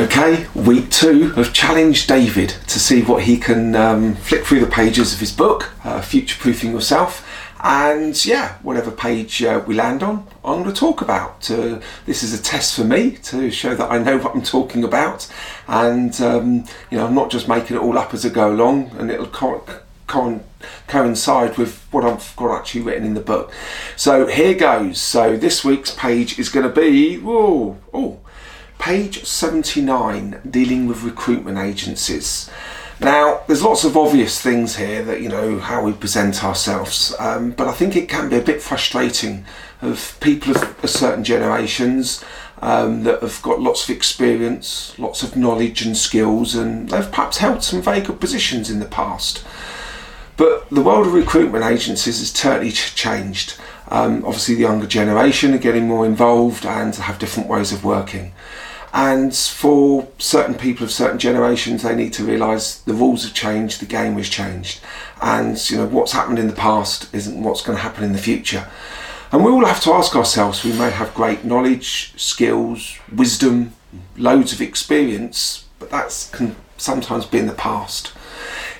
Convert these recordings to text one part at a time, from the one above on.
Okay, week two of Challenge David to see what he can um, flick through the pages of his book, uh, Future Proofing Yourself. And yeah, whatever page uh, we land on, I'm going to talk about. Uh, this is a test for me to show that I know what I'm talking about. And um, you know, I'm not just making it all up as I go along, and it'll co- co- coincide with what I've got actually written in the book. So here goes. So this week's page is going to be, whoa, oh, page 79 dealing with recruitment agencies. Now, there's lots of obvious things here that, you know, how we present ourselves, um, but I think it can be a bit frustrating of people of, certain generations um, that have got lots of experience, lots of knowledge and skills, and they've perhaps held some very good positions in the past. But the world of recruitment agencies has totally changed. Um, obviously, the younger generation are getting more involved and have different ways of working. And for certain people of certain generations, they need to realise the rules have changed, the game has changed, and you know what's happened in the past isn't what's going to happen in the future. And we all have to ask ourselves: we may have great knowledge, skills, wisdom, loads of experience, but that can sometimes be in the past.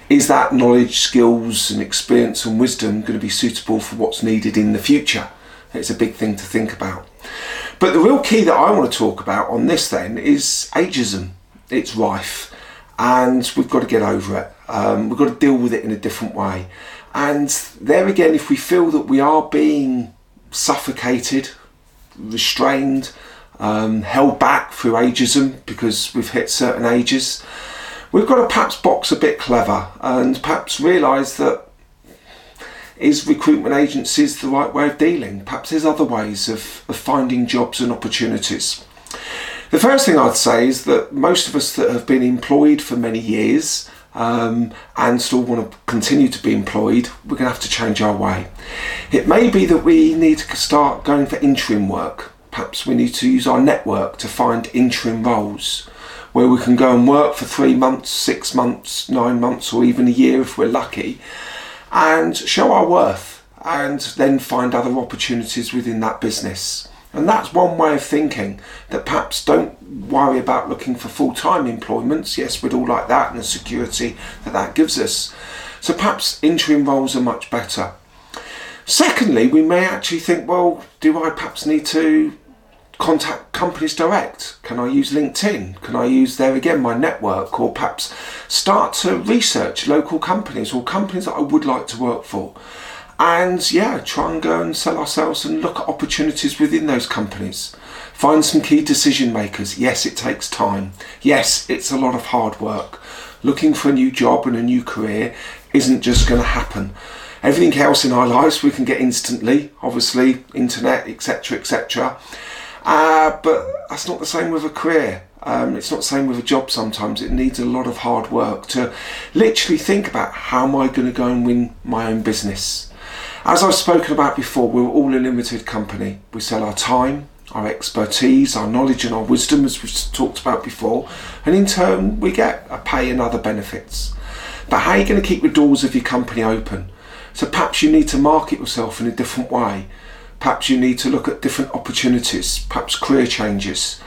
Is that knowledge, skills, and experience and wisdom going to be suitable for what's needed in the future? It's a big thing to think about. But the real key that I want to talk about on this then is ageism. It's rife, and we've got to get over it. Um, we've got to deal with it in a different way. And there again, if we feel that we are being suffocated, restrained, um, held back through ageism because we've hit certain ages, we've got to perhaps box a bit clever and perhaps realise that is recruitment agencies the right way of dealing? Perhaps there's other ways of, of finding jobs and opportunities. The first thing I'd say is that most of us that have been employed for many years um, and still want to continue to be employed, we're going to have to change our way. It may be that we need to start going for interim work. Perhaps we need to use our network to find interim roles where we can go and work for three months, six months, nine months, or even a year if we're lucky and show our worth and then find other opportunities within that business. And that's one way of thinking that perhaps don't worry about looking for full time employments. Yes, we'd all like that and the security that that gives us. So perhaps interim roles are much better. Secondly, we may actually think, well, do I perhaps need to contact companies direct? Can I use LinkedIn? Can I use there again my network or perhaps start to research local companies or companies that I would like to work for? And yeah, try and go and sell ourselves and look at opportunities within those companies. Find some key decision makers. Yes, it takes time. Yes, it's a lot of hard work. Looking for a new job and a new career isn't just going to happen everything else in our lives we can get instantly obviously internet etc etc uh, but that's not the same with a career. Um, it's not the same with a job sometimes. It needs a lot of hard work to literally think about how am I going to go and win my own business. As I've spoken about before, we're all a limited company. We sell our time, our expertise, our knowledge, and our wisdom, as we've talked about before, and in turn, we get a pay and other benefits. But how are you going to keep the doors of your company open? So perhaps you need to market yourself in a different way perhaps you need to look at different opportunities, perhaps career changes.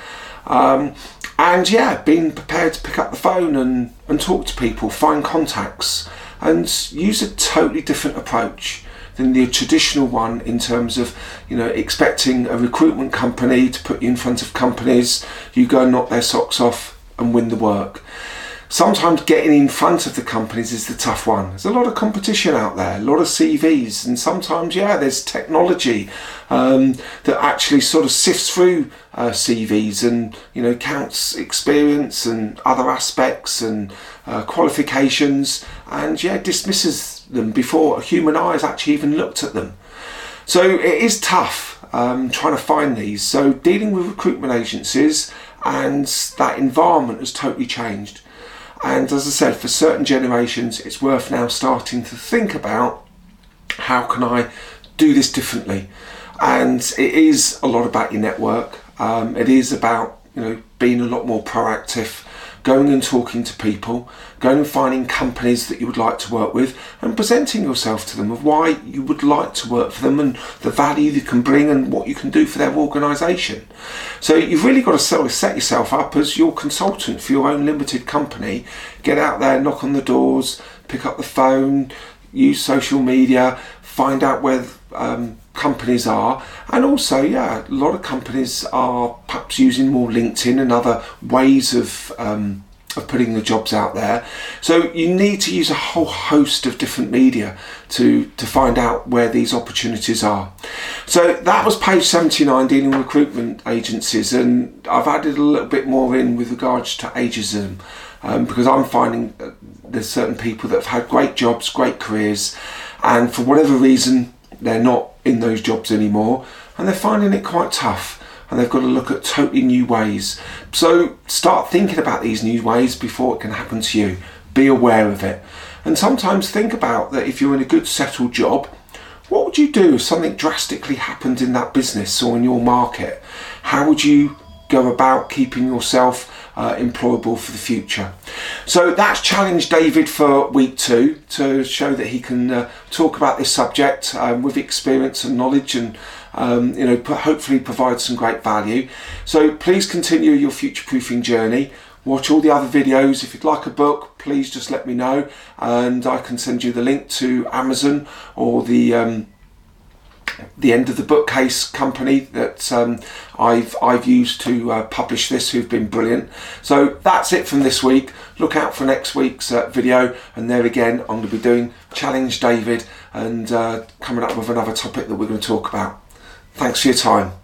Um, and yeah, being prepared to pick up the phone and, and talk to people, find contacts, and use a totally different approach than the traditional one in terms of you know expecting a recruitment company to put you in front of companies, you go and knock their socks off and win the work sometimes getting in front of the companies is the tough one. There's a lot of competition out there, a lot of CVs, and sometimes, yeah, there's technology um, that actually sort of sifts through uh, CVs and you know counts experience and other aspects and uh, qualifications, and yeah, dismisses them before a human eye has actually even looked at them. So it is tough um, trying to find these. So dealing with recruitment agencies and that environment has totally changed. And as I said, for certain generations, it's worth now starting to think about how can I do this differently. And it is a lot about your network. Um, it is about you know being a lot more proactive, going and talking to people, going and finding companies that you would like to work with, and presenting yourself to them of why you would like to work for them and the value you can bring and what you can do for their organisation. So you've really got to set yourself up as your consultant for your own limited company. Get out there, knock on the doors, pick up the phone, use social media, find out where um, companies are, and also, yeah, a lot of companies are perhaps using more LinkedIn and other ways of. Um, of putting the jobs out there. So you need to use a whole host of different media to, to find out where these opportunities are. So that was page 79 dealing with recruitment agencies and I've added a little bit more in with regards to ageism um, because I'm finding there's certain people that have had great jobs, great careers and for whatever reason they're not in those jobs anymore and they're finding it quite tough and they've got to look at totally new ways. So start thinking about these new ways before it can happen to you. Be aware of it. And sometimes think about that if you're in a good settled job, what would you do if something drastically happened in that business or in your market? How would you go about keeping yourself uh, employable for the future. So that's challenged David for week two to show that he can uh, talk about this subject um, with experience and knowledge and um, you know hopefully provide some great value. So please continue your future proofing journey. Watch all the other videos. If you'd like a book, please just let me know and I can send you the link to Amazon or the um, the Endless Bookcase company that um, I've I've used to uh, publish this, who've been brilliant. So that's it from this week. Look out for next week's uh, video, and there again, I'm going to be doing challenge David and uh, coming up with another topic that we're going to talk about. Thanks for your time.